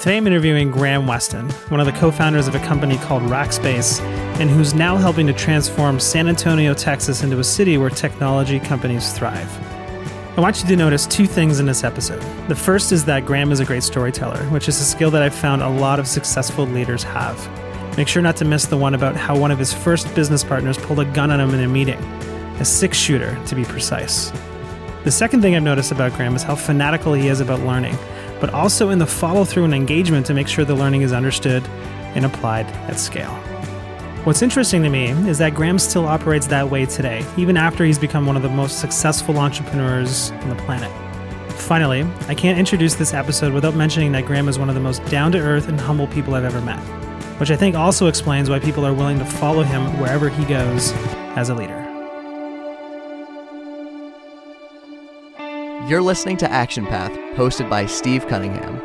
Today I'm interviewing Graham Weston, one of the co founders of a company called Rackspace, and who's now helping to transform San Antonio, Texas into a city where technology companies thrive. I want you to notice two things in this episode. The first is that Graham is a great storyteller, which is a skill that I've found a lot of successful leaders have. Make sure not to miss the one about how one of his first business partners pulled a gun on him in a meeting, a six shooter to be precise. The second thing I've noticed about Graham is how fanatical he is about learning but also in the follow through and engagement to make sure the learning is understood and applied at scale. What's interesting to me is that Graham still operates that way today, even after he's become one of the most successful entrepreneurs on the planet. Finally, I can't introduce this episode without mentioning that Graham is one of the most down to earth and humble people I've ever met, which I think also explains why people are willing to follow him wherever he goes as a leader. You're listening to Action Path, hosted by Steve Cunningham.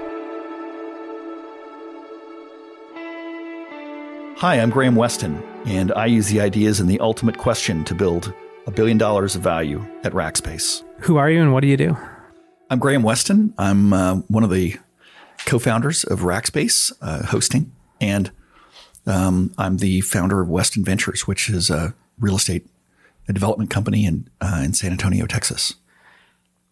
Hi, I'm Graham Weston, and I use the ideas in the ultimate question to build a billion dollars of value at Rackspace. Who are you and what do you do? I'm Graham Weston. I'm uh, one of the co founders of Rackspace uh, Hosting, and um, I'm the founder of Weston Ventures, which is a real estate a development company in, uh, in San Antonio, Texas.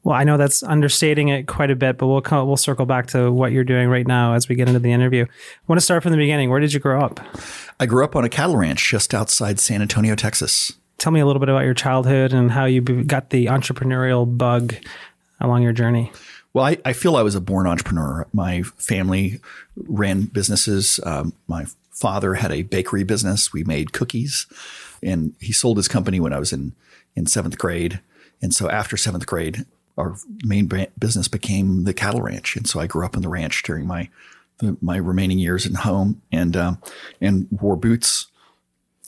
Well, I know that's understating it quite a bit, but we'll come, we'll circle back to what you're doing right now as we get into the interview. I want to start from the beginning. Where did you grow up? I grew up on a cattle ranch just outside San Antonio, Texas. Tell me a little bit about your childhood and how you got the entrepreneurial bug along your journey. Well, I, I feel I was a born entrepreneur. My family ran businesses. Um, my father had a bakery business. We made cookies, and he sold his company when I was in in seventh grade. And so after seventh grade, our main business became the cattle ranch, and so I grew up in the ranch during my the, my remaining years in home, and um, and wore boots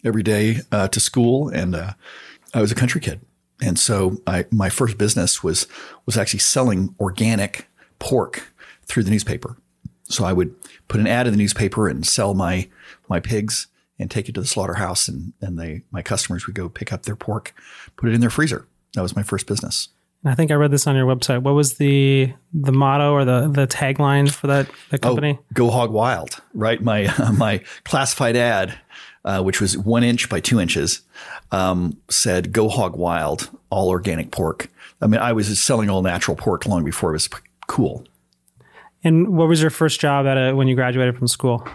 every day uh, to school, and uh, I was a country kid, and so I my first business was was actually selling organic pork through the newspaper. So I would put an ad in the newspaper and sell my my pigs and take it to the slaughterhouse, and and they my customers would go pick up their pork, put it in their freezer. That was my first business. I think I read this on your website. What was the the motto or the the tagline for that the company? Oh, go hog wild, right? My uh, my classified ad, uh, which was one inch by two inches, um, said "Go hog wild, all organic pork." I mean, I was selling all natural pork long before it was cool. And what was your first job at a, when you graduated from school?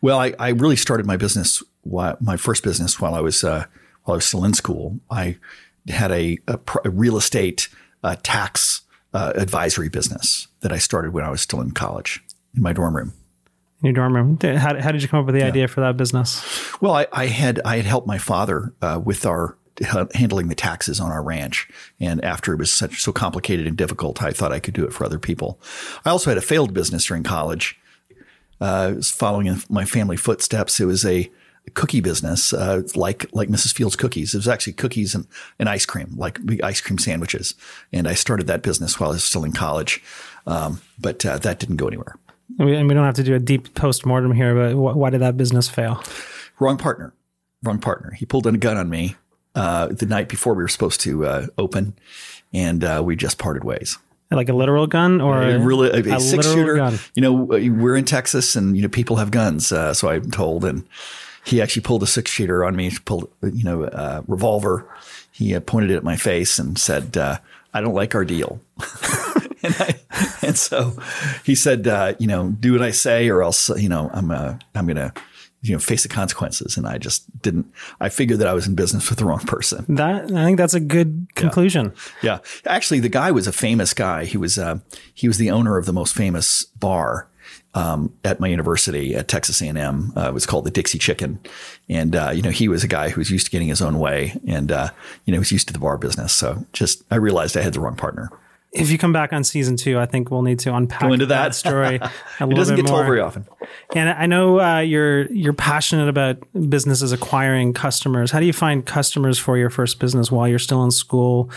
Well, I, I really started my business, my first business, while I was uh, while I was still in school. I had a, a, a real estate uh, tax uh, advisory business that I started when I was still in college in my dorm room. In your dorm room. How, how did you come up with the yeah. idea for that business? Well, I, I, had I had helped my father uh, with our handling the taxes on our ranch, and after it was such so complicated and difficult, I thought I could do it for other people. I also had a failed business during college. Uh, following in my family footsteps. It was a cookie business, uh, like like Mrs. Fields cookies. It was actually cookies and, and ice cream, like ice cream sandwiches. And I started that business while I was still in college, um, but uh, that didn't go anywhere. And we, and we, don't have to do a deep post mortem here, but wh- why did that business fail? Wrong partner, wrong partner. He pulled a gun on me uh, the night before we were supposed to uh, open, and uh, we just parted ways like a literal gun or a, really a, a, a six shooter. Gun. You know, we're in Texas, and you know people have guns, uh, so I'm told, and he actually pulled a six shooter on me, pulled, you know, a revolver. He uh, pointed it at my face and said, uh, I don't like our deal. and, I, and so he said, uh, you know, do what I say or else, you know, I'm, uh, I'm going to, you know, face the consequences. And I just didn't, I figured that I was in business with the wrong person. That, I think that's a good conclusion. Yeah. yeah. Actually, the guy was a famous guy. He was, uh, he was the owner of the most famous bar um, at my university at Texas A&M. Uh, it was called the Dixie Chicken, and uh, you know he was a guy who was used to getting his own way, and uh, you know was used to the bar business. So just I realized I had the wrong partner. If you come back on season two, I think we'll need to unpack Go into that, that story. A it doesn't get told very often. And I know uh, you're you're passionate about businesses acquiring customers. How do you find customers for your first business while you're still in school,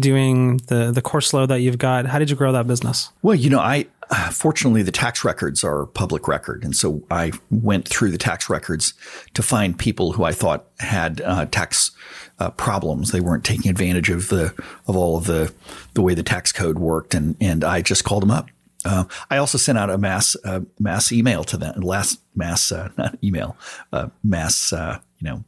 doing the the course load that you've got? How did you grow that business? Well, you know, I fortunately, the tax records are public record. And so I went through the tax records to find people who I thought had uh, tax uh, problems. They weren't taking advantage of the of all of the the way the tax code worked, and and I just called them up Uh, I also sent out a mass uh, mass email to them, last mass uh, not email, uh, mass you know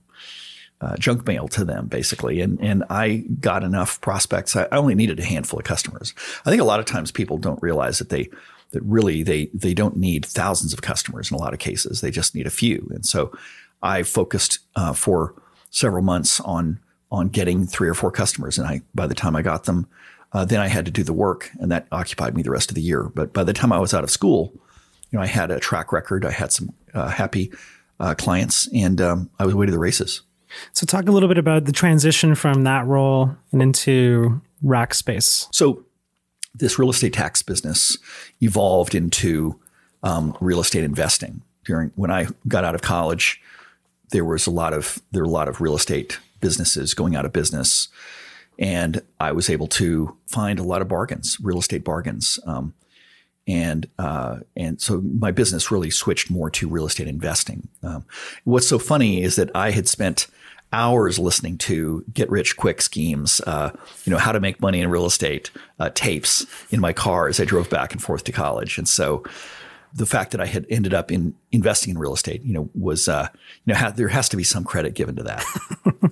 uh, junk mail to them basically, and and I got enough prospects. I, only needed a handful of customers. I think a lot of times people don't realize that they that really they they don't need thousands of customers in a lot of cases. They just need a few, and so I focused for several months on on getting three or four customers, and I by the time I got them uh, then I had to do the work, and that occupied me the rest of the year. But by the time I was out of school, you know, I had a track record. I had some uh, happy uh, clients, and um, I was away to the races. So, talk a little bit about the transition from that role and into Rackspace. So, this real estate tax business evolved into um, real estate investing. During when I got out of college, there was a lot of there were a lot of real estate businesses going out of business and I was able to find a lot of bargains, real estate bargains. Um, and uh, and so my business really switched more to real estate investing. Um, what's so funny is that I had spent hours listening to get rich quick schemes, uh, you know, how to make money in real estate uh, tapes in my car as I drove back and forth to college. And so the fact that I had ended up in investing in real estate, you know, was, uh, you know, ha- there has to be some credit given to that.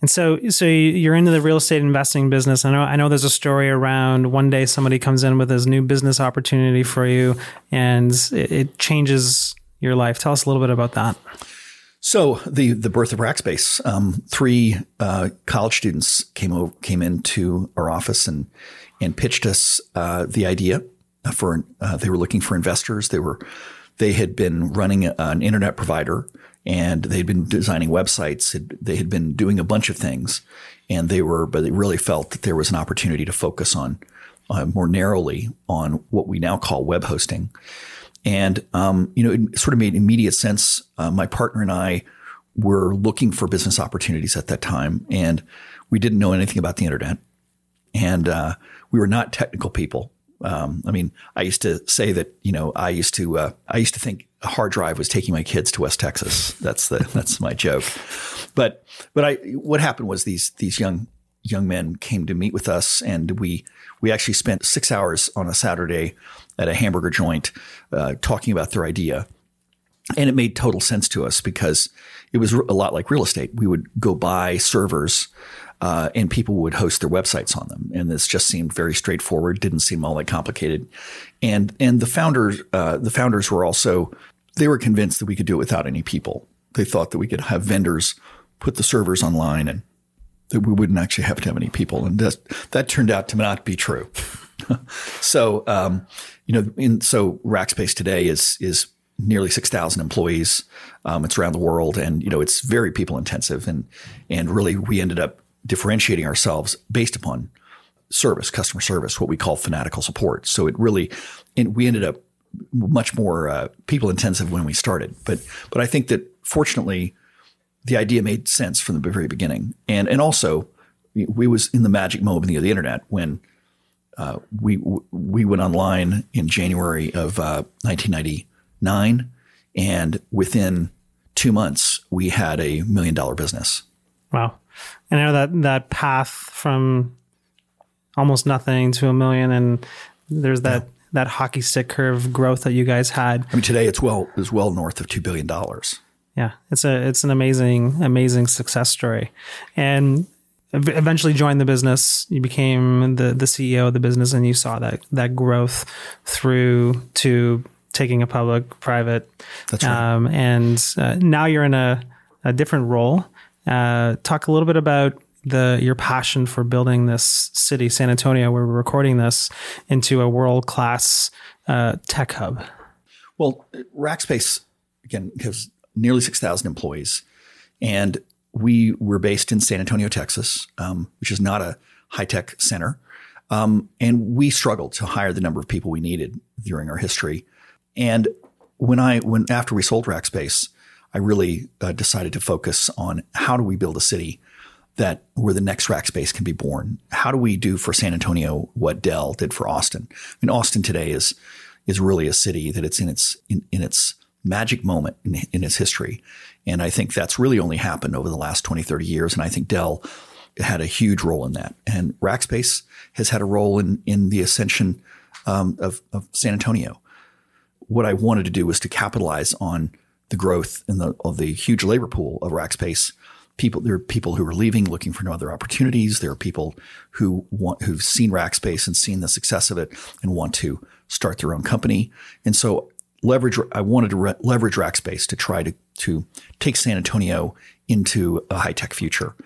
And so, so you're into the real estate investing business. I know, I know there's a story around one day somebody comes in with this new business opportunity for you and it, it changes your life. Tell us a little bit about that. So the the birth of Rackspace, um, three uh, college students came over, came into our office and and pitched us uh, the idea for uh, they were looking for investors. They were they had been running an internet provider and they'd been designing websites. They had been doing a bunch of things, and they were, but they really felt that there was an opportunity to focus on uh, more narrowly on what we now call web hosting. And um, you know, it sort of made immediate sense. Uh, my partner and I were looking for business opportunities at that time, and we didn't know anything about the internet, and uh, we were not technical people. Um, I mean, I used to say that you know I used to uh, I used to think a hard drive was taking my kids to West Texas. That's the that's my joke. But but I what happened was these these young young men came to meet with us, and we we actually spent six hours on a Saturday at a hamburger joint uh, talking about their idea. And it made total sense to us because it was a lot like real estate. We would go buy servers uh, and people would host their websites on them. And this just seemed very straightforward, didn't seem all that complicated. And and the founders uh, the founders were also they were convinced that we could do it without any people. They thought that we could have vendors put the servers online and that we wouldn't actually have to have any people. And that, that turned out to not be true. so, um, you know, in, so Rackspace today is, is nearly 6,000 employees. Um, it's around the world and, you know, it's very people intensive and, and really we ended up differentiating ourselves based upon service, customer service, what we call fanatical support. So it really, and we ended up much more uh, people intensive when we started. But but I think that fortunately, the idea made sense from the very beginning, and and also we was in the magic moment of the internet when uh, we we went online in January of uh, 1999, and within two months we had a million dollar business. Wow, and I know that that path from almost nothing to a million, and there's that. Yeah that hockey stick curve growth that you guys had. I mean, today it's well is well north of two billion dollars. Yeah, it's a it's an amazing amazing success story, and eventually joined the business. You became the the CEO of the business, and you saw that that growth through to taking a public, private. That's right. Um, and uh, now you're in a a different role. Uh, talk a little bit about the your passion for building this city, San Antonio, where we're recording this, into a world class uh, tech hub? Well, Rackspace again has nearly six thousand employees, and we were based in San Antonio, Texas, um, which is not a high tech center. Um, and we struggled to hire the number of people we needed during our history. And when I when after we sold Rackspace, I really uh, decided to focus on how do we build a city that where the next Rackspace can be born. How do we do for San Antonio what Dell did for Austin? I mean, Austin today is is really a city that it's in its in, in its magic moment in, in its history. And I think that's really only happened over the last 20, 30 years. And I think Dell had a huge role in that. And Rackspace has had a role in, in the ascension um, of, of San Antonio. What I wanted to do was to capitalize on the growth in the of the huge labor pool of Rackspace. People, there are people who are leaving, looking for no other opportunities. There are people who want who've seen Rackspace and seen the success of it and want to start their own company. And so, leverage. I wanted to re- leverage Rackspace to try to to take San Antonio into a high tech future. You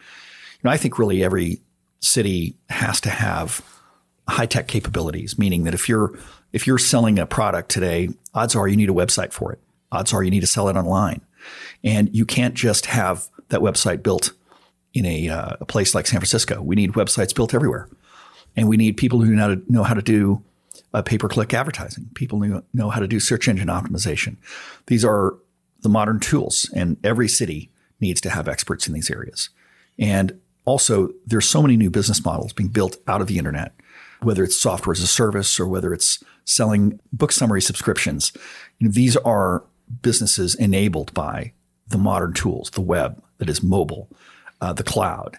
know, I think really every city has to have high tech capabilities, meaning that if you're if you're selling a product today, odds are you need a website for it. Odds are you need to sell it online, and you can't just have that website built in a, uh, a place like San Francisco. We need websites built everywhere, and we need people who know how to, know how to do uh, pay per click advertising. People who know how to do search engine optimization. These are the modern tools, and every city needs to have experts in these areas. And also, there's so many new business models being built out of the internet, whether it's software as a service or whether it's selling book summary subscriptions. You know, these are businesses enabled by the modern tools, the web that is mobile, uh, the cloud,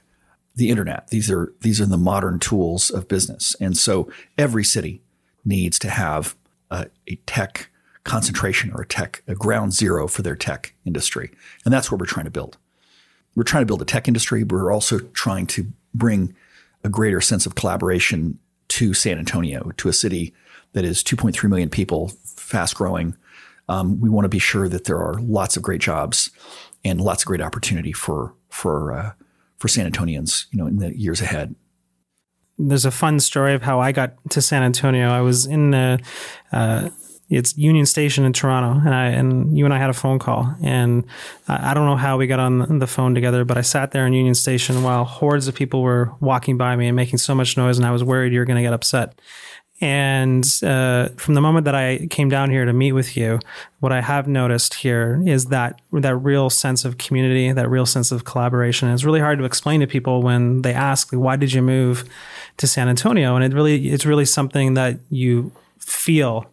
the internet. These are these are the modern tools of business, and so every city needs to have a, a tech concentration or a tech a ground zero for their tech industry, and that's what we're trying to build. We're trying to build a tech industry, but we're also trying to bring a greater sense of collaboration to San Antonio, to a city that is 2.3 million people, fast growing. Um, we want to be sure that there are lots of great jobs and lots of great opportunity for for uh, for San Antonians, you know, in the years ahead. There's a fun story of how I got to San Antonio. I was in the uh, it's Union Station in Toronto, and I and you and I had a phone call, and I don't know how we got on the phone together, but I sat there in Union Station while hordes of people were walking by me and making so much noise, and I was worried you were going to get upset. And uh, from the moment that I came down here to meet with you, what I have noticed here is that that real sense of community, that real sense of collaboration. it's really hard to explain to people when they ask, "Why did you move to San Antonio?" And it really, it's really something that you feel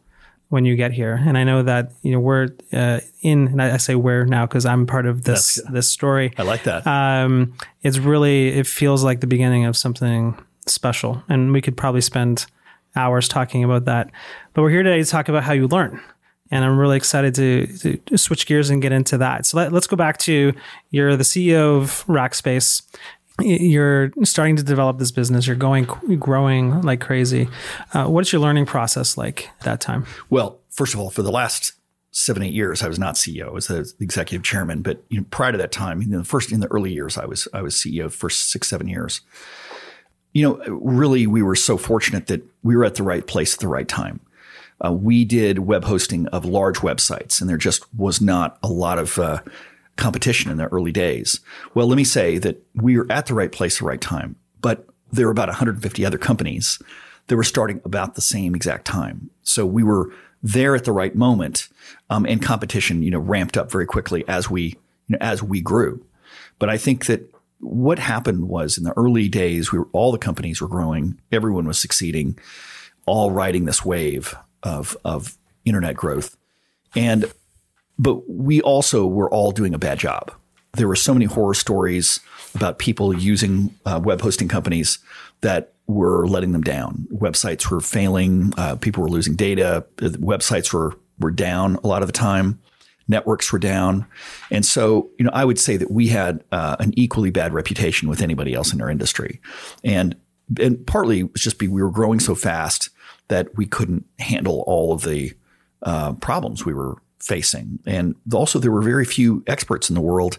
when you get here. And I know that you know we're uh, in, and I, say we're now because I'm part of this That's, this story. I like that. Um, it's really it feels like the beginning of something special, and we could probably spend hours talking about that. But we're here today to talk about how you learn. And I'm really excited to, to switch gears and get into that. So let, let's go back to you're the CEO of Rackspace you're starting to develop this business. You're going growing like crazy. Uh, what's your learning process like at that time? Well first of all for the last seven eight years i was not ceo i was the executive chairman. But you know, prior to that time in the first in the early years i was i was ceo for six seven years. You know really we were so fortunate that we were at the right place at the right time. Uh, we did web hosting of large websites and there just was not a lot of uh, competition in the early days. Well, let me say that we were at the right place at the right time, but there were about 150 other companies that were starting about the same exact time. So we were there at the right moment, um, and competition, you know, ramped up very quickly as we, you know, as we grew. But I think that what happened was in the early days, we were all the companies were growing, everyone was succeeding, all riding this wave of of internet growth, and but we also were all doing a bad job. There were so many horror stories about people using uh, web hosting companies that were letting them down. Websites were failing. Uh, people were losing data. Websites were were down a lot of the time. Networks were down, and so you know I would say that we had uh, an equally bad reputation with anybody else in our industry, and and partly it was just be we were growing so fast that we couldn't handle all of the uh, problems we were facing. And also, there were very few experts in the world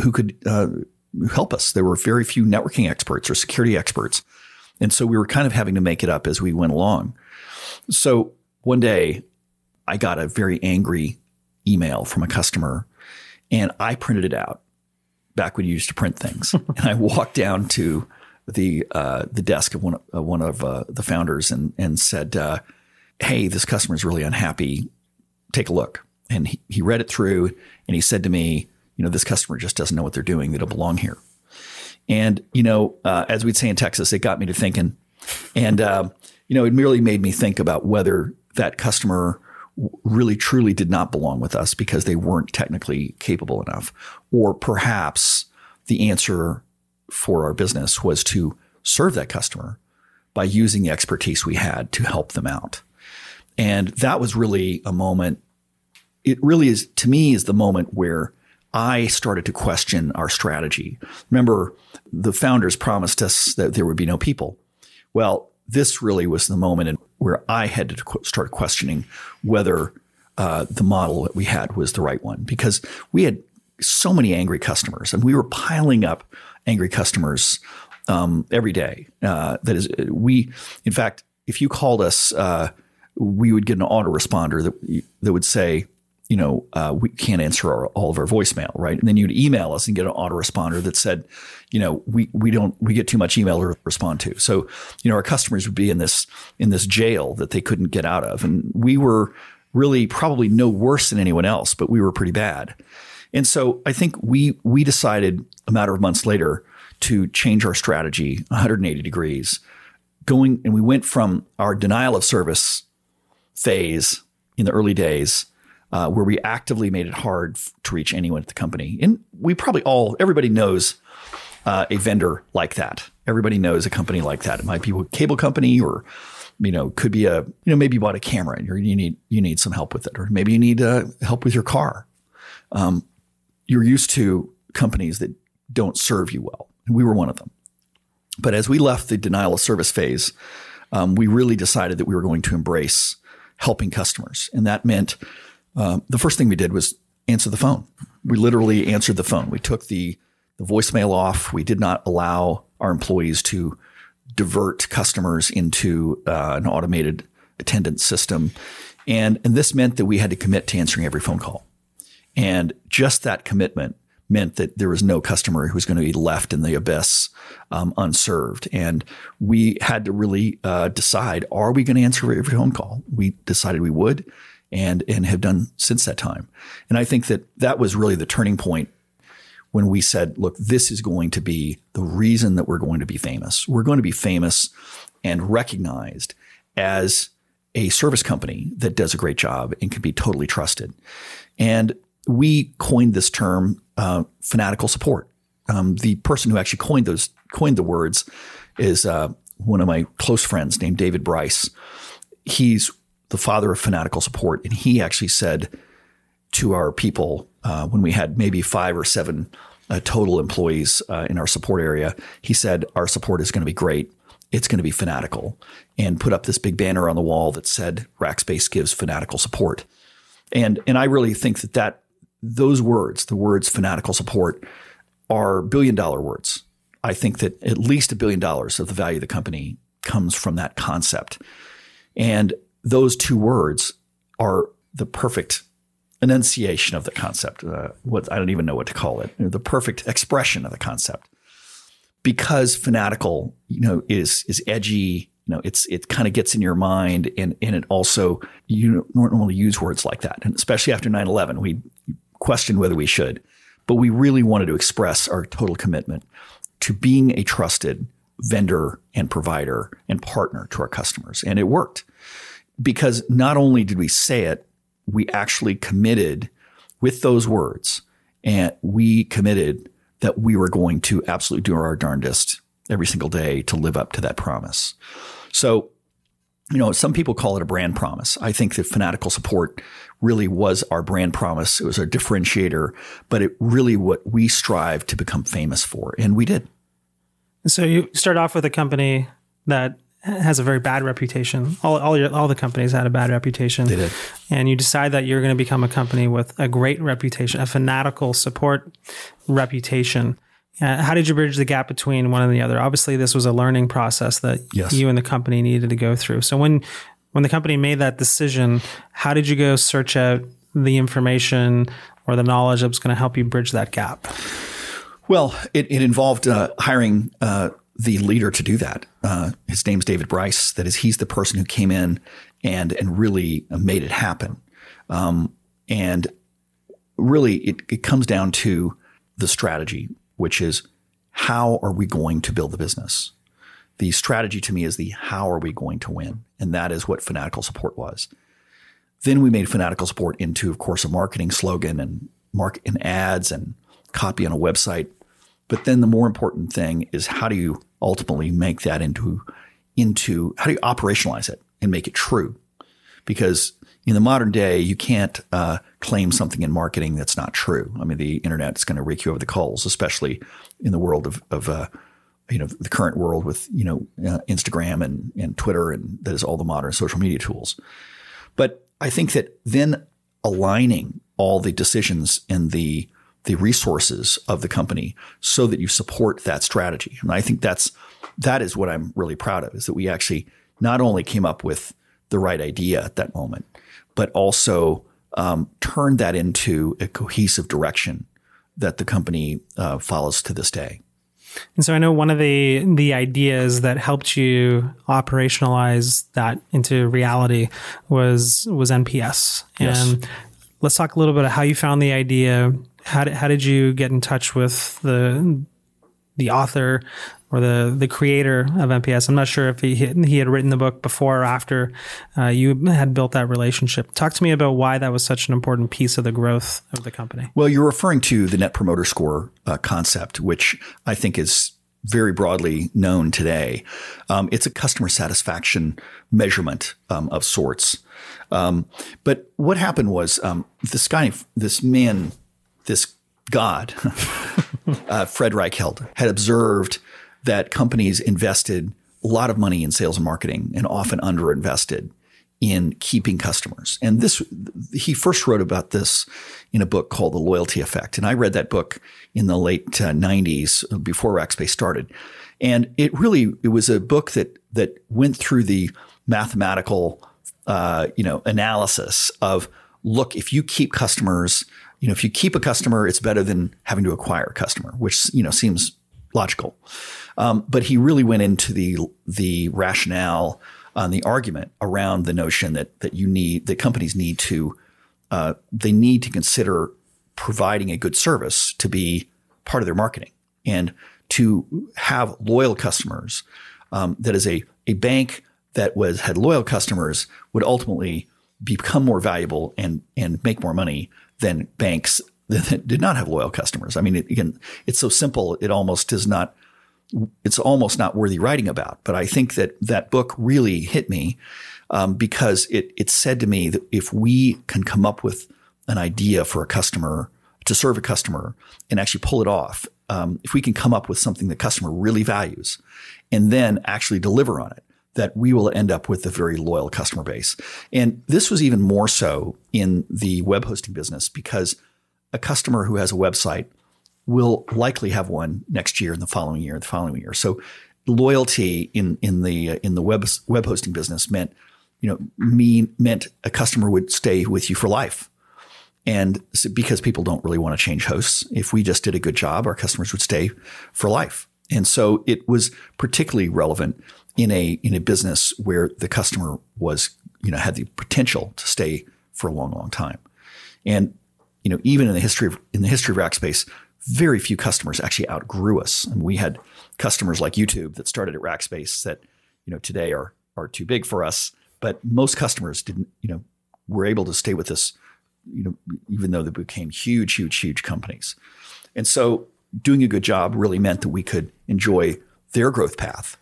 who could uh, help us. There were very few networking experts or security experts. And so we were kind of having to make it up as we went along. So one day, I got a very angry email from a customer and I printed it out back when you used to print things. and I walked down to the uh, the desk of one, uh, one of uh, the founders and, and said, uh, Hey, this customer is really unhappy. Take a look and he, he read it through and he said to me, you know, this customer just doesn't know what they're doing. They don't belong here. And, you know, uh, as we'd say in Texas, it got me to thinking. And, uh, you know, it merely made me think about whether that customer really truly did not belong with us because they weren't technically capable enough. Or perhaps the answer for our business was to serve that customer by using the expertise we had to help them out. And that was really a moment. It really is, to me, is the moment where I started to question our strategy. Remember, the founders promised us that there would be no people. Well, this really was the moment where I had to start questioning whether uh, the model that we had was the right one because we had so many angry customers and we were piling up angry customers um, every day. Uh, that is, we, in fact, if you called us, uh, we would get an autoresponder that that would say, you know, uh, we can't answer our, all of our voicemail, right? And then you'd email us and get an autoresponder that said, you know, we we don't we get too much email to respond to. So, you know, our customers would be in this in this jail that they couldn't get out of, and we were really probably no worse than anyone else, but we were pretty bad. And so I think we we decided a matter of months later to change our strategy 180 degrees, going and we went from our denial of service phase in the early days. Uh, where we actively made it hard to reach anyone at the company. And we probably all, everybody knows uh, a vendor like that. Everybody knows a company like that. It might be a cable company or you know, could be a, you know, maybe you bought a camera and you need, you need some help with it, or maybe you need uh, help with your car. Um, you're used to companies that don't serve you well. And we were one of them. But as we left the denial of service phase, um, we really decided that we were going to embrace helping customers. And that meant uh, the first thing we did was answer the phone. We literally answered the phone. We took the, the voicemail off. We did not allow our employees to divert customers into uh, an automated attendance system. And, and this meant that we had to commit to answering every phone call. And just that commitment meant that there was no customer who was going to be left in the abyss um, unserved. And we had to really uh, decide: Are we going to answer every phone call? We decided we would, and and have done since that time. And I think that that was really the turning point when we said, look, this is going to be the reason that we're going to be famous. We're going to be famous and recognized as a service company that does a great job and can be totally trusted. And we coined this term uh, fanatical support. Um, the person who actually coined those coined the words is uh, one of my close friends named David Bryce. He's the father of fanatical support, and he actually said to our people uh, when we had maybe five or seven uh, total employees uh, in our support area. He said, Our support is going to be great. It's going to be fanatical. And put up this big banner on the wall that said, Rackspace gives fanatical support. And, and I really think that, that those words, the words fanatical support, are billion dollar words. I think that at least a billion dollars of the value of the company comes from that concept. And those two words are the perfect enunciation of the concept. Uh, what I don't even know what to call it. You know, the perfect expression of the concept. Because fanatical, you know, is is edgy. You know, it's it kind of gets in your mind, and and it also you don't normally use words like that, and especially after 9-11, we questioned whether we should, but we really wanted to express our total commitment to being a trusted vendor and provider and partner to our customers, and it worked because not only did we say it, we actually committed with those words and we committed that we were going to absolutely do our darndest every single day to live up to that promise. So, you know, some people call it a brand promise. I think that fanatical support really was our brand promise. It was our differentiator, but it really what we strive to become famous for. And we did. So you start off with a company that has a very bad reputation. All all your all the companies had a bad reputation. They did. And you decide that you're going to become a company with a great reputation, a fanatical support reputation. Uh, how did you bridge the gap between one and the other? Obviously, this was a learning process that yes. you and the company needed to go through. So when when the company made that decision, how did you go search out the information or the knowledge that was going to help you bridge that gap? Well, it, it involved uh, hiring uh, the leader to do that. Uh, his name's David Bryce. That is, he's the person who came in and and really made it happen. Um, and really, it, it comes down to the strategy, which is how are we going to build the business? The strategy to me is the how are we going to win, and that is what fanatical support was. Then we made fanatical support into, of course, a marketing slogan and mark and ads and copy on a website but then the more important thing is how do you ultimately make that into into how do you operationalize it and make it true? because in the modern day, you can't uh, claim something in marketing that's not true. I mean, the internet is going to rake you over the coals, especially in the world of, of uh, you know, the current world with you know uh, Instagram and and Twitter and that is all the modern social media tools. But I think that then aligning all the decisions and the the resources of the company so that you support that strategy. And I think that's that is what I'm really proud of is that we actually not only came up with the right idea at that moment, but also um, turned that into a cohesive direction that the company uh, follows to this day. And so I know one of the the ideas that helped you operationalize that into reality was was NPS. Yes. And let's talk a little bit of how you found the idea. How did, how did you get in touch with the the author or the the creator of NPS? I'm not sure if he he had written the book before or after uh, you had built that relationship. Talk to me about why that was such an important piece of the growth of the company. Well, you're referring to the Net Promoter Score uh, concept, which I think is very broadly known today. Um, it's a customer satisfaction measurement um, of sorts. Um, but what happened was um, this guy, this man, this god, uh, Fred Reichheld, had observed that companies invested a lot of money in sales and marketing and often underinvested in keeping customers. And this, he first wrote about this in a book called The Loyalty Effect. And I read that book in the late uh, 90s before Rackspace started. And it really, it was a book that, that went through the mathematical, uh, you know, analysis of look, if you keep customers, you know, if you keep a customer, it's better than having to acquire a customer, which, you know, seems logical. Um, but he really went into the the rationale on the argument around the notion that that you need that companies need to uh, they need to consider providing a good service to be part of their marketing and to have loyal customers. Um, that is a a bank that was had loyal customers would ultimately become more valuable and and make more money than banks that did not have loyal customers. I mean, it, again, it's so simple; it almost does not it's almost not worthy writing about. But I think that that book really hit me um, because it it said to me that if we can come up with an idea for a customer to serve a customer and actually pull it off, um, if we can come up with something the customer really values, and then actually deliver on it, that we will end up with a very loyal customer base. And this was even more so in the web hosting business because a customer who has a website will likely have one next year and the following year, and the following year. So loyalty in in the uh, in the web web hosting business meant you know mean meant a customer would stay with you for life. And because people don't really want to change hosts, if we just did a good job, our customers would stay for life. And so it was particularly relevant in a in a business where the customer was, you know, had the potential to stay for a long, long time. And you know, even in the history of in the history of Rackspace, very few customers actually outgrew us. And we had customers like YouTube that started at Rackspace that, you know, today are are too big for us. But most customers didn't, you know, were able to stay with us, you know, even though they became huge, huge, huge companies. And so doing a good job really meant that we could enjoy their growth path.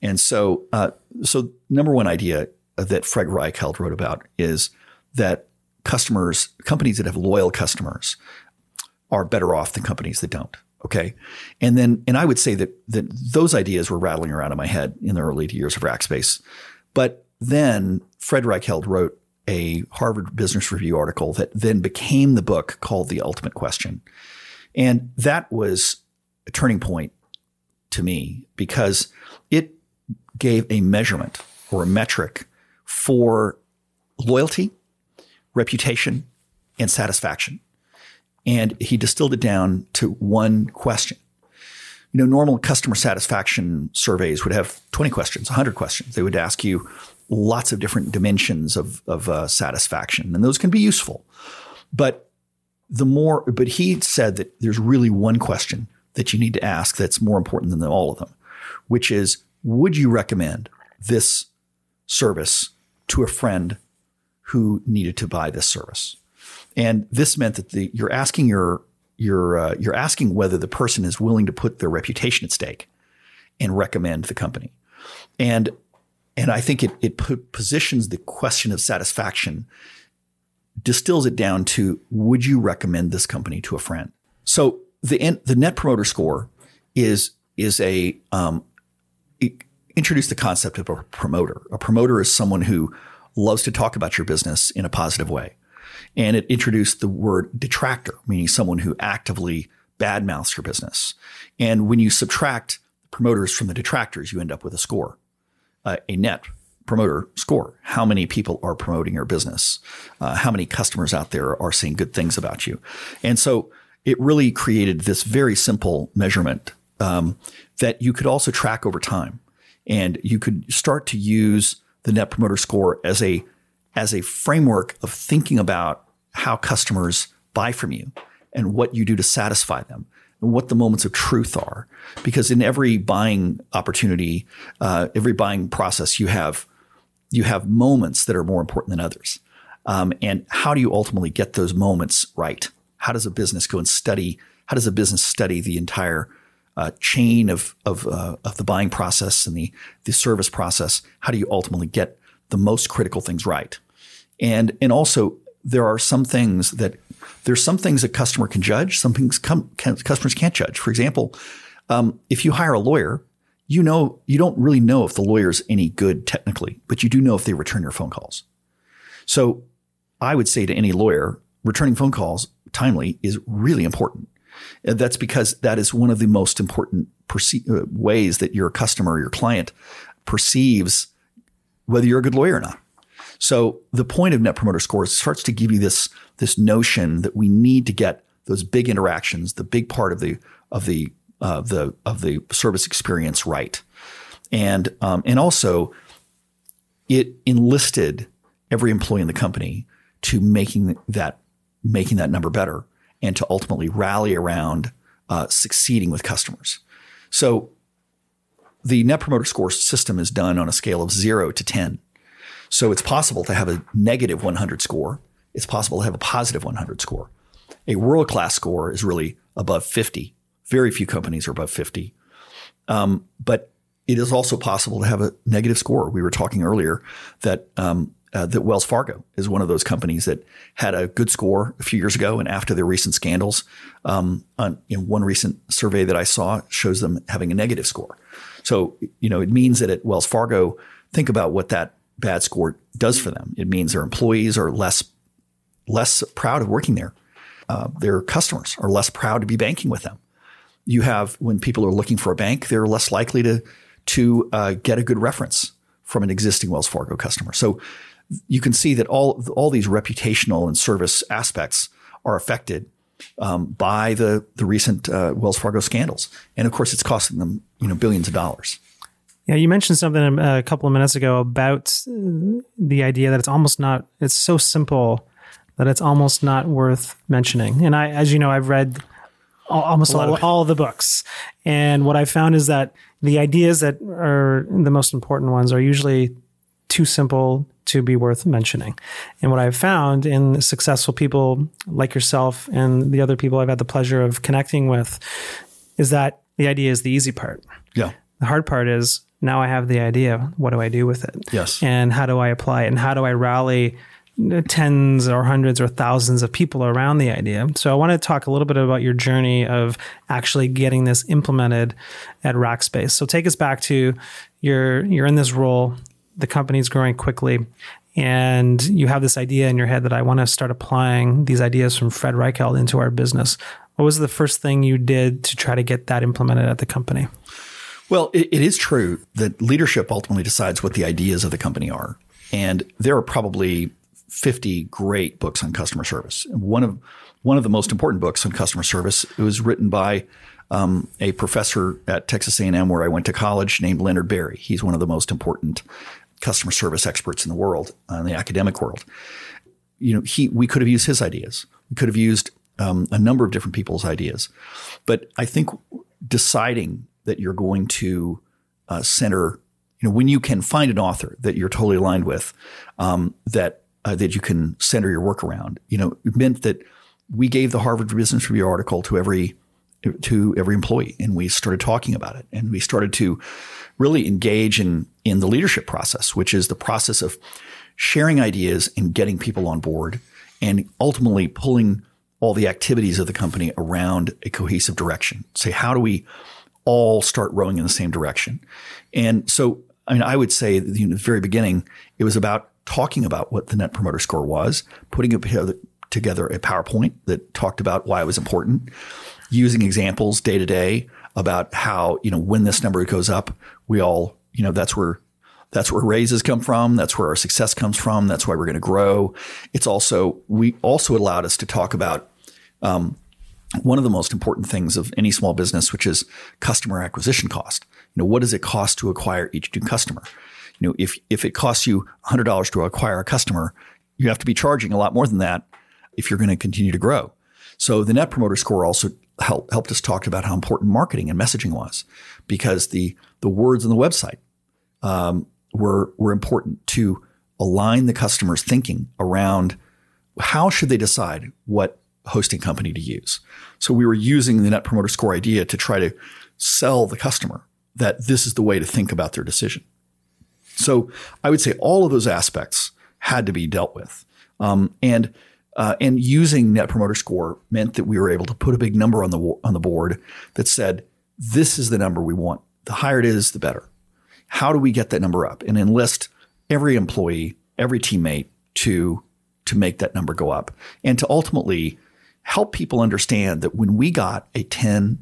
And so, uh, so number one idea that Fred Reichheld wrote about is that customers, companies that have loyal customers, are better off than companies that don't. Okay. And then, and I would say that, that those ideas were rattling around in my head in the early years of Rackspace. But then Fred Reichheld wrote a Harvard Business Review article that then became the book called The Ultimate Question. And that was a turning point to me because it gave a measurement or a metric for loyalty, reputation, and satisfaction. And he distilled it down to one question. You know, normal customer satisfaction surveys would have 20 questions, 100 questions. They would ask you lots of different dimensions of, of uh, satisfaction, and those can be useful. But the more, but he said that there's really one question that you need to ask that's more important than all of them, which is would you recommend this service to a friend who needed to buy this service? And this meant that the, you're asking your you're uh, you're asking whether the person is willing to put their reputation at stake and recommend the company. And and I think it it positions the question of satisfaction, distills it down to would you recommend this company to a friend? So the the Net Promoter Score is is a um, introduce the concept of a promoter. A promoter is someone who loves to talk about your business in a positive way. And it introduced the word detractor, meaning someone who actively badmouths your business. And when you subtract promoters from the detractors, you end up with a score, uh, a net promoter score. How many people are promoting your business? Uh, how many customers out there are saying good things about you? And so it really created this very simple measurement um, that you could also track over time. And you could start to use the net promoter score as a as a framework of thinking about how customers buy from you and what you do to satisfy them and what the moments of truth are. Because in every buying opportunity, uh, every buying process, you have you have moments that are more important than others. Um, and how do you ultimately get those moments right? How does a business go and study? How does a business study the entire uh, chain of of, uh, of the buying process and the the service process? How do you ultimately get the most critical things right? And and also there are some things that there's some things a customer can judge, some things can, customers can't judge. For example, um, if you hire a lawyer, you know you don't really know if the lawyer's any good technically, but you do know if they return your phone calls. So I would say to any lawyer, returning phone calls timely is really important. That's because that is one of the most important perce- uh, ways that your customer, or your client perceives whether you're a good lawyer or not. So the point of net promoter scores starts to give you this, this notion that we need to get those big interactions, the big part of the, of the, uh, the, of the service experience right. And, um, and also it enlisted every employee in the company to making that, making that number better and to ultimately rally around uh, succeeding with customers. So the net promoter score system is done on a scale of zero to 10. So it's possible to have a negative 100 score. It's possible to have a positive 100 score. A world class score is really above 50. Very few companies are above 50. Um, but it is also possible to have a negative score. We were talking earlier that um, uh, that Wells Fargo is one of those companies that had a good score a few years ago, and after their recent scandals, um, on, in one recent survey that I saw shows them having a negative score. So you know it means that at Wells Fargo, think about what that bad score does for them. It means their employees are less less proud of working there. Uh, their customers are less proud to be banking with them. You have when people are looking for a bank, they're less likely to to uh, get a good reference from an existing Wells Fargo customer. So you can see that all all these reputational and service aspects are affected um, by the the recent uh, Wells Fargo scandals, and of course, it's costing them you know billions of dollars. Yeah, you mentioned something a couple of minutes ago about the idea that it's almost not. It's so simple that it's almost not worth mentioning. And I, as you know, I've read almost all, of all of the books, and what I found is that the ideas that are the most important ones are usually too simple to be worth mentioning. And what I've found in successful people like yourself and the other people I've had the pleasure of connecting with is that the idea is the easy part. Yeah. The hard part is now I have the idea. What do I do with it? Yes. And how do I apply it? And how do I rally tens or hundreds or thousands of people around the idea? So I want to talk a little bit about your journey of actually getting this implemented at Rackspace. So take us back to you're you're in this role the company's growing quickly and you have this idea in your head that I want to start applying these ideas from Fred Reichheld into our business. What was the first thing you did to try to get that implemented at the company? Well, it, it is true that leadership ultimately decides what the ideas of the company are. And there are probably 50 great books on customer service. One of one of the most important books on customer service it was written by um, a professor at Texas A&M where I went to college named Leonard Berry. He's one of the most important customer service experts in the world, uh, in the academic world. You know, he we could have used his ideas. We could have used um, a number of different people's ideas, but I think deciding that you're going to uh, center, you know, when you can find an author that you're totally aligned with, um, that uh, that you can center your work around, you know, it meant that we gave the Harvard Business Review article to every to every employee, and we started talking about it, and we started to really engage in in the leadership process, which is the process of sharing ideas and getting people on board, and ultimately pulling all the activities of the company around a cohesive direction. Say, how do we all start rowing in the same direction? And so, I mean, I would say in the very beginning, it was about talking about what the Net Promoter Score was, putting together a PowerPoint that talked about why it was important, using examples day to day about how you know when this number goes up, we all you know that's where that's where raises come from. That's where our success comes from. That's why we're going to grow. It's also we also allowed us to talk about um, one of the most important things of any small business, which is customer acquisition cost. You know, what does it cost to acquire each new customer? You know, if if it costs you $100 to acquire a customer, you have to be charging a lot more than that if you're going to continue to grow. So the Net Promoter Score also helped helped us talk about how important marketing and messaging was, because the the words on the website um, were were important to align the customer's thinking around how should they decide what hosting company to use. So we were using the net promoter score idea to try to sell the customer that this is the way to think about their decision. So I would say all of those aspects had to be dealt with. Um, and uh, and using net promoter score meant that we were able to put a big number on the on the board that said this is the number we want. The higher it is, the better. How do we get that number up and enlist every employee, every teammate to to make that number go up and to ultimately help people understand that when we got a 10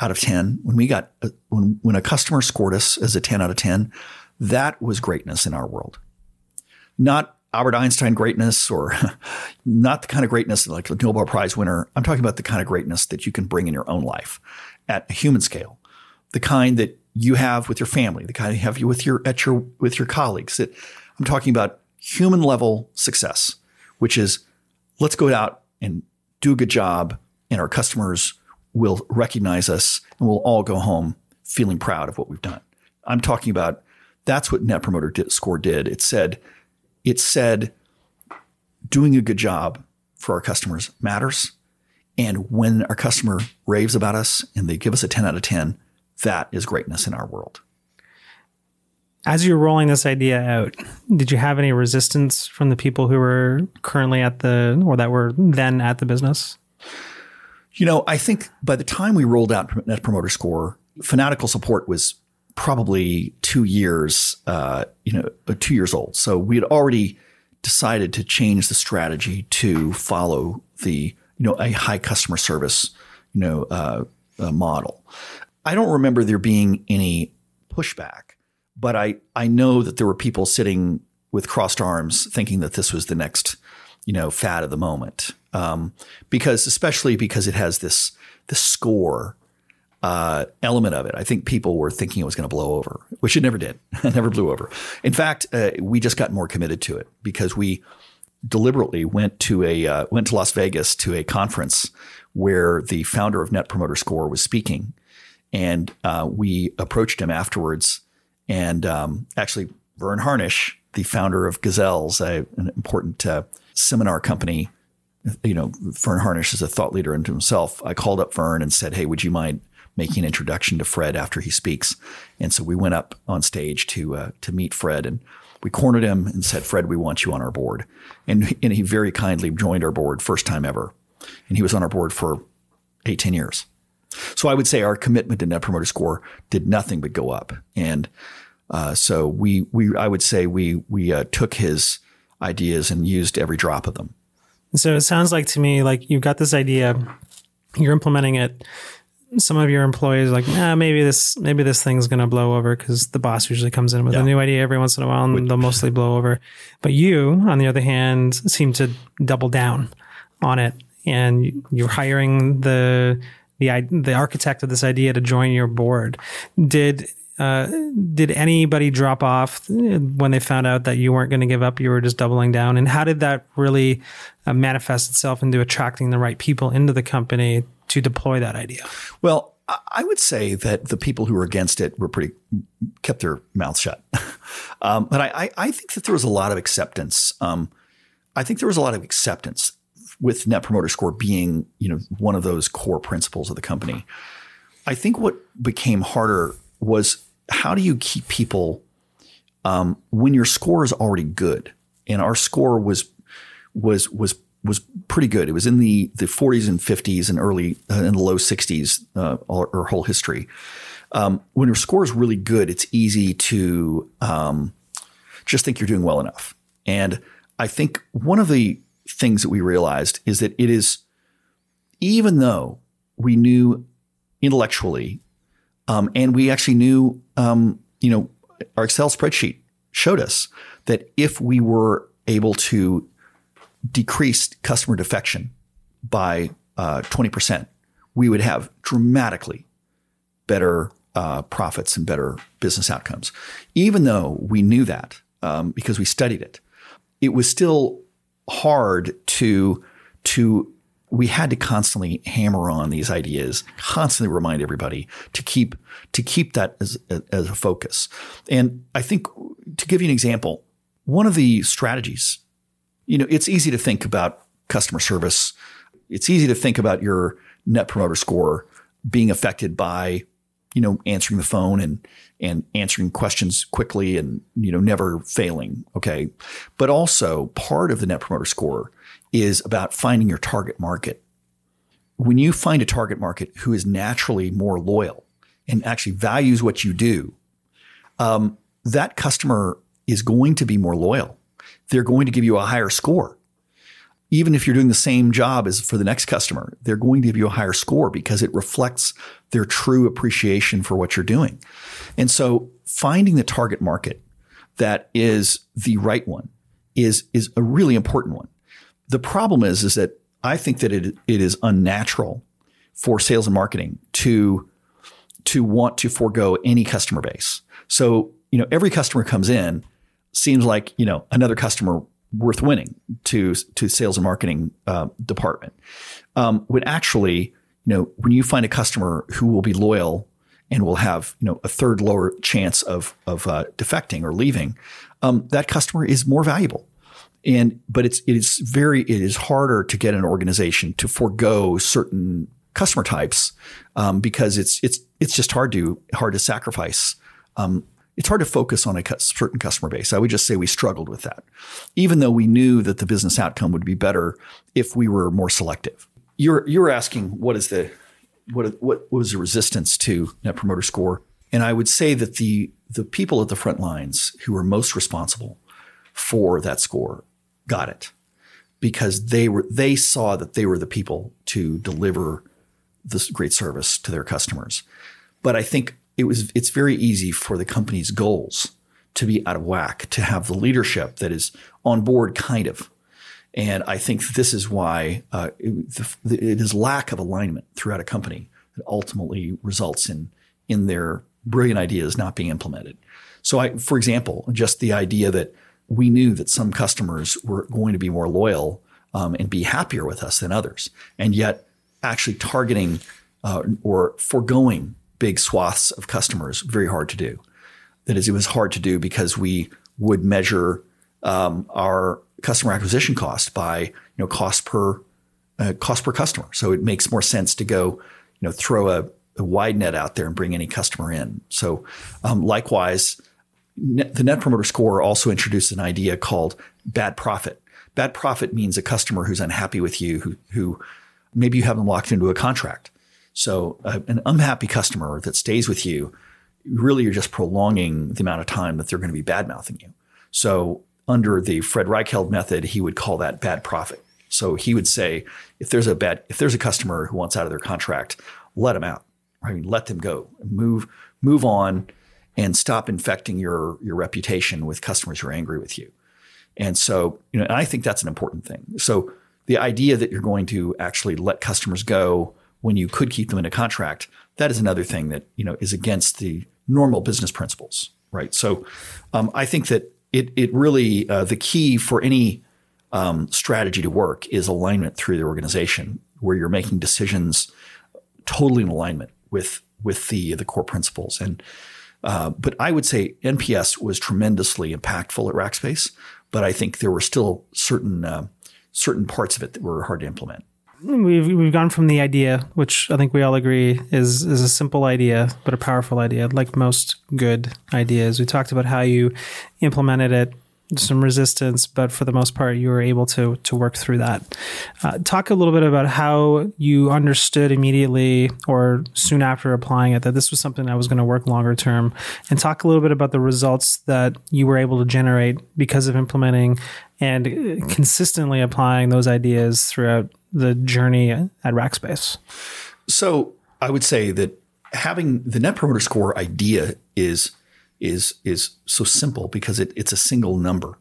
out of 10, when we got a, when when a customer scored us as a 10 out of 10, that was greatness in our world. Not Albert Einstein greatness or not the kind of greatness like the Nobel Prize winner. I'm talking about the kind of greatness that you can bring in your own life at a human scale. The kind that you have with your family, the kind you have with your at your with your colleagues. That I'm talking about human level success, which is let's go out and do a good job, and our customers will recognize us, and we'll all go home feeling proud of what we've done. I'm talking about that's what Net Promoter Score did. It said it said doing a good job for our customers matters. And when our customer raves about us and they give us a 10 out of 10, that is greatness in our world. As you're rolling this idea out, did you have any resistance from the people who were currently at the, or that were then at the business? You know, I think by the time we rolled out Net Promoter Score, fanatical support was probably two years, uh, you know, uh, two years old. So we had already decided to change the strategy to follow the, you know, a high customer service, you know, uh, uh, model. I don't remember there being any pushback, but I, I know that there were people sitting with crossed arms thinking that this was the next, you know, fad of the moment. Um, because especially because it has this, this score uh, element of it. I think people were thinking it was going to blow over, which it never did. it never blew over. In fact, uh, we just got more committed to it because we deliberately went to a uh, went to Las Vegas to a conference where the founder of Net Promoter Score was speaking, and uh, we approached him afterwards. And um, actually, Verne Harnish, the founder of Gazelles, a, an important uh, seminar company, you know, Verne Harnish is a thought leader unto himself. I called up Verne and said, "Hey, would you mind making an introduction to Fred after he speaks?" And so we went up on stage to uh, to meet Fred, and we cornered him and said, "Fred, we want you on our board." And and he very kindly joined our board, first time ever, and he was on our board for eight, 10 years. So I would say our commitment to Net Promoter Score did nothing but go up, and uh, so we we I would say we we uh, took his ideas and used every drop of them. So it sounds like to me like you've got this idea, you're implementing it. Some of your employees like, nah, maybe this maybe this thing's gonna blow over because the boss usually comes in with yeah. a new idea every once in a while and they'll mostly blow over. But you, on the other hand, seem to double down on it, and you're hiring the the the architect of this idea to join your board. Did uh, did anybody drop off when they found out that you weren't going to give up? You were just doubling down, and how did that really uh, manifest itself into attracting the right people into the company to deploy that idea? Well, I would say that the people who were against it were pretty kept their mouths shut, um, but I, I, think that there was a lot of acceptance. Um, I think there was a lot of acceptance with Net Promoter Score being you know one of those core principles of the company. I think what became harder was how do you keep people um, when your score is already good, and our score was was was was pretty good. It was in the the 40s and 50s and early uh, in the low 60s, uh, whole history. Um, when your score is really good, it's easy to um, just think you're doing well enough. And I think one of the things that we realized is that it is, even though we knew intellectually, um, and we actually knew, um, you know, our Excel spreadsheet showed us that if we were able to decrease customer defection by uh, 20%, we would have dramatically better uh, profits and better business outcomes. Even though we knew that um, because we studied it, it was still hard to to we had to constantly hammer on these ideas, constantly remind everybody to keep to keep that as, as a focus. And I think to give you an example, one of the strategies, you know, it's easy to think about customer service. It's easy to think about your net promoter score being affected by, you know, answering the phone and and answering questions quickly and you know never failing. Okay, but also part of the net promoter score is about finding your target market. When you find a target market who is naturally more loyal and actually values what you do, um, that customer is going to be more loyal. They're going to give you a higher score. Even if you're doing the same job as for the next customer, they're going to give you a higher score because it reflects their true appreciation for what you're doing. And so finding the target market that is the right one is, is a really important one. The problem is, is that I think that it, it is unnatural for sales and marketing to, to want to forego any customer base. So, you know, every customer comes in seems like, you know, another customer worth winning to, to sales and marketing uh, department. Um, when actually, you know, when you find a customer who will be loyal and will have, you know, a third lower chance of, of uh, defecting or leaving, um, that customer is more valuable and but it's it is very it is harder to get an organization to forego certain customer types um, because it's it's it's just hard to hard to sacrifice. Um, it's hard to focus on a certain customer base. I would just say we struggled with that, even though we knew that the business outcome would be better if we were more selective. You're you're asking what is the what what was the resistance to Net Promoter Score, and I would say that the the people at the front lines who were most responsible for that score got it because they were they saw that they were the people to deliver this great service to their customers. But I think it was it's very easy for the company's goals to be out of whack, to have the leadership that is on board, kind of. And I think this is why uh, it, the, it is lack of alignment throughout a company that ultimately results in in their brilliant ideas not being implemented. So, I, for example, just the idea that we knew that some customers were going to be more loyal um, and be happier with us than others. And yet, actually targeting uh, or foregoing big swaths of customers very hard to do. That is, it was hard to do because we would measure um, our customer acquisition cost by you know cost per uh, cost per customer. So it makes more sense to go you know throw a, a wide net out there and bring any customer in. So um, likewise, the Net Promoter Score also introduced an idea called bad profit. Bad profit means a customer who's unhappy with you, who, who maybe you haven't locked into a contract. So uh, an unhappy customer that stays with you, really you're just prolonging the amount of time that they're going to be bad mouthing you. So under the Fred Reichheld method, he would call that bad profit. So he would say, if there's a bad, if there's a customer who wants out of their contract, let them out. I mean, let them go. Move, move on and stop infecting your your reputation with customers who are angry with you. And so, you know, I think that's an important thing. So the idea that you're going to actually let customers go when you could keep them in a contract, that is another thing that, you know, is against the normal business principles, right? So um, I think that it it really uh, the key for any um, strategy to work is alignment through the organization, where you're making decisions totally in alignment with with the the core principles. And uh, but I would say NPS was tremendously impactful at Rackspace, but I think there were still certain uh, certain parts of it that were hard to implement. We've we've gone from the idea, which I think we all agree is is a simple idea but a powerful idea, like most good ideas. We talked about how you implemented it, some resistance, but for the most part, you were able to to work through that. Uh, talk a little bit about how you understood immediately or soon after applying it that this was something that was going to work longer term, and talk a little bit about the results that you were able to generate because of implementing and consistently applying those ideas throughout the journey at Rackspace? So I would say that having the Net Promoter Score idea is is is so simple because it, it's a single number,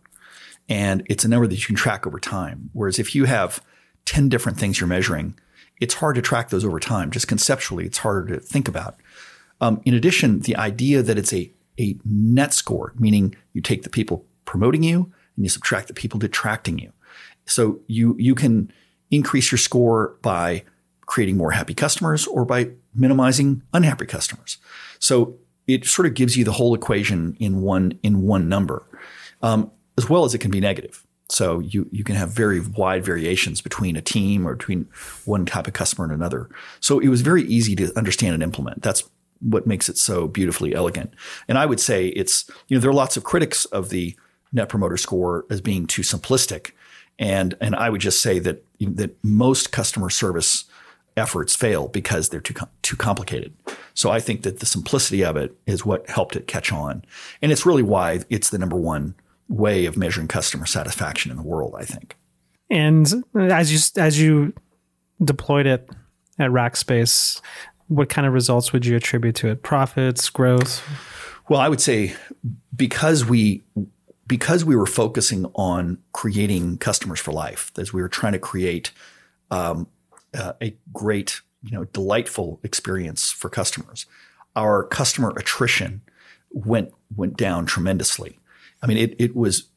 and it's a number that you can track over time. Whereas if you have ten different things you're measuring, it's hard to track those over time. Just conceptually, it's harder to think about. Um, in addition, the idea that it's a a net score, meaning you take the people promoting you and you subtract the people detracting you. So you you can increase your score by creating more happy customers or by minimizing unhappy customers. So it sort of gives you the whole equation in one in one number, um, as well as it can be negative. So you you can have very wide variations between a team or between one type of customer and another. So it was very easy to understand and implement. That's what makes it so beautifully elegant. And I would say it's you know there are lots of critics of the Net Promoter Score as being too simplistic. And and I would just say that that most customer service efforts fail because they're too too complicated. So I think that the simplicity of it is what helped it catch on, and it's really why it's the number one way of measuring customer satisfaction in the world. I think. And as you as you deployed it at Rackspace, what kind of results would you attribute to it? Profits, growth? Well, I would say because we because we were focusing on creating customers for life, as we were trying to create um, uh, a great, you know, delightful experience for customers, our customer attrition went went down tremendously. I mean, it it was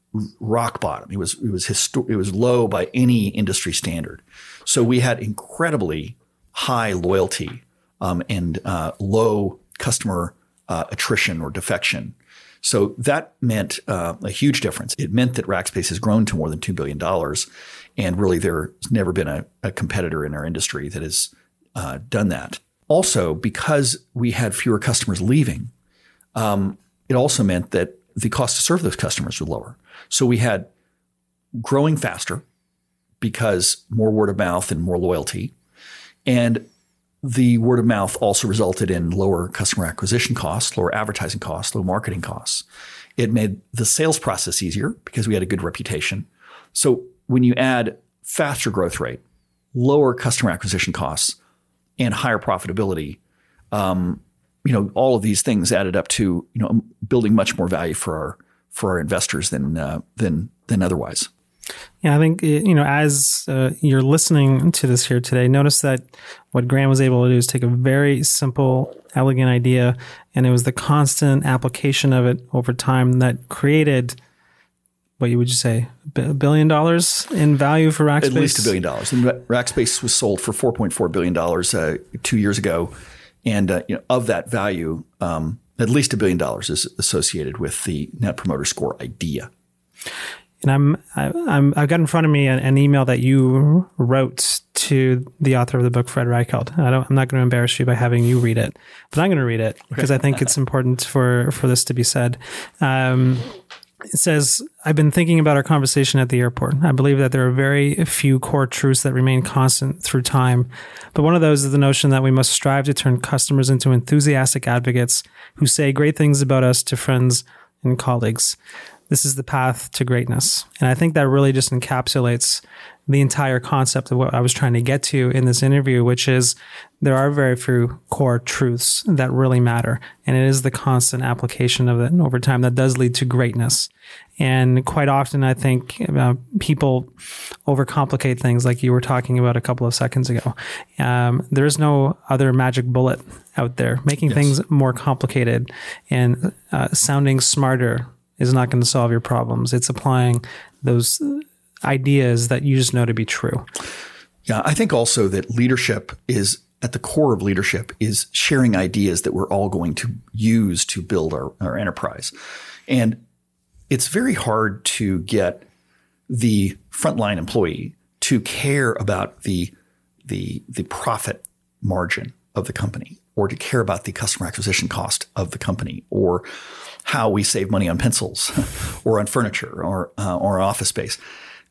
rock bottom. It was it was histor- it was low by any industry standard. So we had incredibly high loyalty um, and uh, low customer uh, attrition or defection so that meant uh, a huge difference. It meant that Rackspace has grown to more than $2 billion. And really, there's never been a, a competitor in our industry that has uh, done that. Also, because we had fewer customers leaving, um, it also meant that the cost to serve those customers was lower. So we had growing faster because more word of mouth and more loyalty. And the word of mouth also resulted in lower customer acquisition costs, lower advertising costs, low marketing costs. It made the sales process easier because we had a good reputation. So when you add faster growth rate, lower customer acquisition costs, and higher profitability, um, you know, all of these things added up to you know building much more value for our for our investors than uh, than than otherwise. Yeah, I think you know as uh, you're listening to this here today, notice that what Graham was able to do is take a very simple, elegant idea, and it was the constant application of it over time that created what you would you say a billion dollars in value for Rackspace? At least a billion dollars. And Rackspace was sold for four point four billion dollars uh, two years ago, and uh, you know, of that value, um, at least a billion dollars is associated with the Net Promoter Score idea and I'm I, I'm I've got in front of me an, an, email that you wrote to the author of the book, Fred Reichheld. I don't I'm not going to embarrass you by having you read it, but I'm going to read it because I think it's important for for this to be said. Um, it says, I've been thinking about our conversation at the airport. I believe that there are very few core truths that remain constant through time. But one of those is the notion that we must strive to turn customers into enthusiastic advocates who say great things about us to friends and colleagues this is the path to greatness. And I think that really just encapsulates the entire concept of what I was trying to get to in this interview, which is there are very few core truths that really matter. And it is the constant application of it over time that does lead to greatness. And quite often, I think uh, people overcomplicate things like you were talking about a couple of seconds ago. Um, there is no other magic bullet out there. Making yes. things more complicated and uh, sounding smarter is not going to solve your problems. It's applying those ideas that you just know to be true. Yeah, I think also that leadership is at the core of leadership is sharing ideas that we're all going to use to build our, our enterprise. And it's very hard to get the frontline employee to care about the the the profit margin of the company or to care about the customer acquisition cost of the company or how we save money on pencils or on furniture or uh, or office space.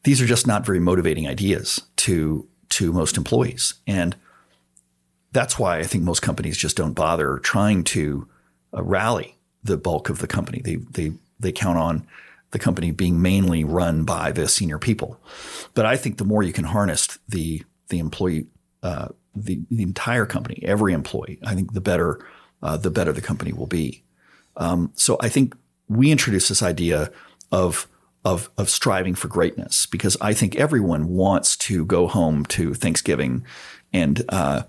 These are just not very motivating ideas to to most employees, and that's why I think most companies just don't bother trying to uh, rally the bulk of the company. They they they count on the company being mainly run by the senior people. But I think the more you can harness the the employee uh, the, the entire company, every employee, I think the better uh, the better the company will be. Um, so I think we introduced this idea of of of striving for greatness because I think everyone wants to go home to Thanksgiving and uh,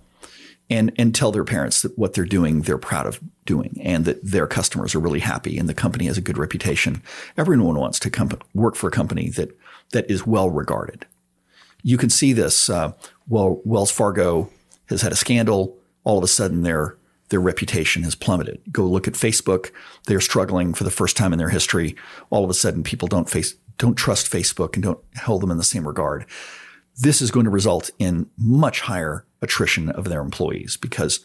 and and tell their parents that what they're doing they're proud of doing and that their customers are really happy and the company has a good reputation. Everyone wants to work for a company that that is well regarded. You can see this. Uh, well, Wells Fargo has had a scandal. All of a sudden, their their reputation has plummeted. Go look at Facebook; they're struggling for the first time in their history. All of a sudden, people don't face don't trust Facebook and don't hold them in the same regard. This is going to result in much higher attrition of their employees because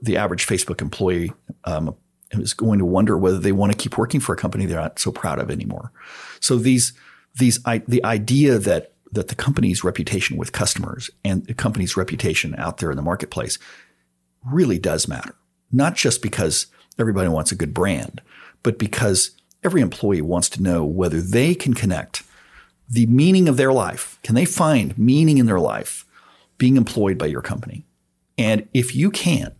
the average Facebook employee um, is going to wonder whether they want to keep working for a company they're not so proud of anymore. So these these the idea that that the company's reputation with customers and the company's reputation out there in the marketplace really does matter. Not just because everybody wants a good brand, but because every employee wants to know whether they can connect the meaning of their life. Can they find meaning in their life being employed by your company? And if you can,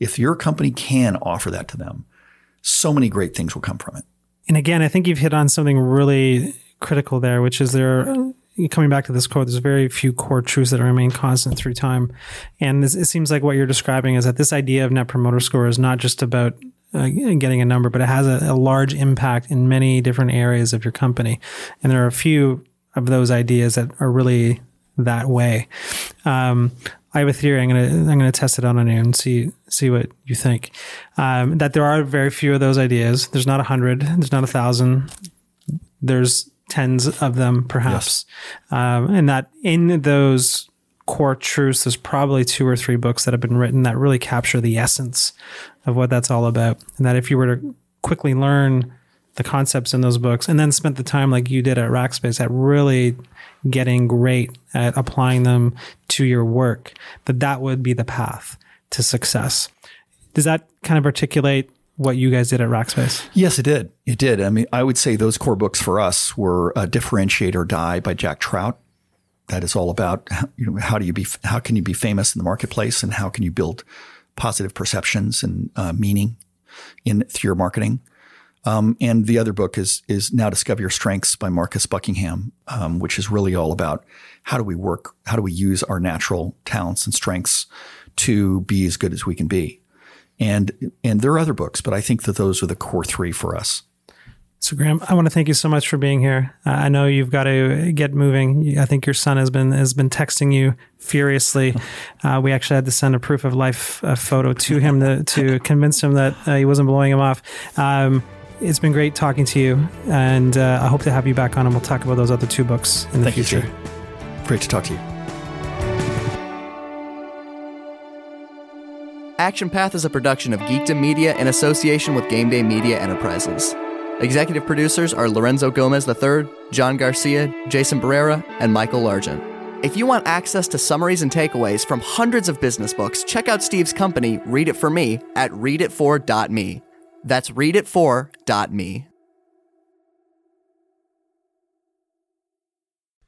if your company can offer that to them, so many great things will come from it. And again, I think you've hit on something really critical there, which is there coming back to this quote, there's very few core truths that remain constant through time. And this, it seems like what you're describing is that this idea of net promoter score is not just about uh, getting a number, but it has a, a, large impact in many different areas of your company. And there are a few of those ideas that are really that way. Um, I have a theory. I'm gonna I'm gonna test it out on you and see see what you think. Um, that there are very few of those ideas. There's not a hundred. There's not a thousand. There's tens of them, perhaps. Yes. Um, and that in those core truths, there's probably two or three books that have been written that really capture the essence of what that's all about. And that if you were to quickly learn the concepts in those books and then spent the time like you did at Rackspace at really getting great at applying them to your work, that that would be the path to success. Does that kind of articulate what you guys did at Rackspace? Yes, it did. It did. I mean, I would say those core books for us were uh, "Differentiate or Die" by Jack Trout. That is all about you know how do you be how can you be famous in the marketplace and how can you build positive perceptions and uh, meaning in through your marketing. Um, and the other book is is Now Discover Your Strengths by Marcus Buckingham, um, which is really all about how do we work, how do we use our natural talents and strengths to be as good as we can be. And and there are other books, but I think that those are the core three for us. So Graham, I want to thank you so much for being here. Uh, I know you've got to get moving. I think your son has been has been texting you furiously. Uh, we actually had to send a proof of life uh, photo to him to, to convince him that uh, he wasn't blowing him off. Um, it's been great talking to you, and uh, I hope to have you back on, and we'll talk about those other two books in the Thank future. You, Great to talk to you. Action Path is a production of Geekdom Media in association with Game Day Media Enterprises. Executive producers are Lorenzo Gomez III, John Garcia, Jason Barrera, and Michael Largent. If you want access to summaries and takeaways from hundreds of business books, check out Steve's company, Read It For Me, at readit4.me. That's readit4.me.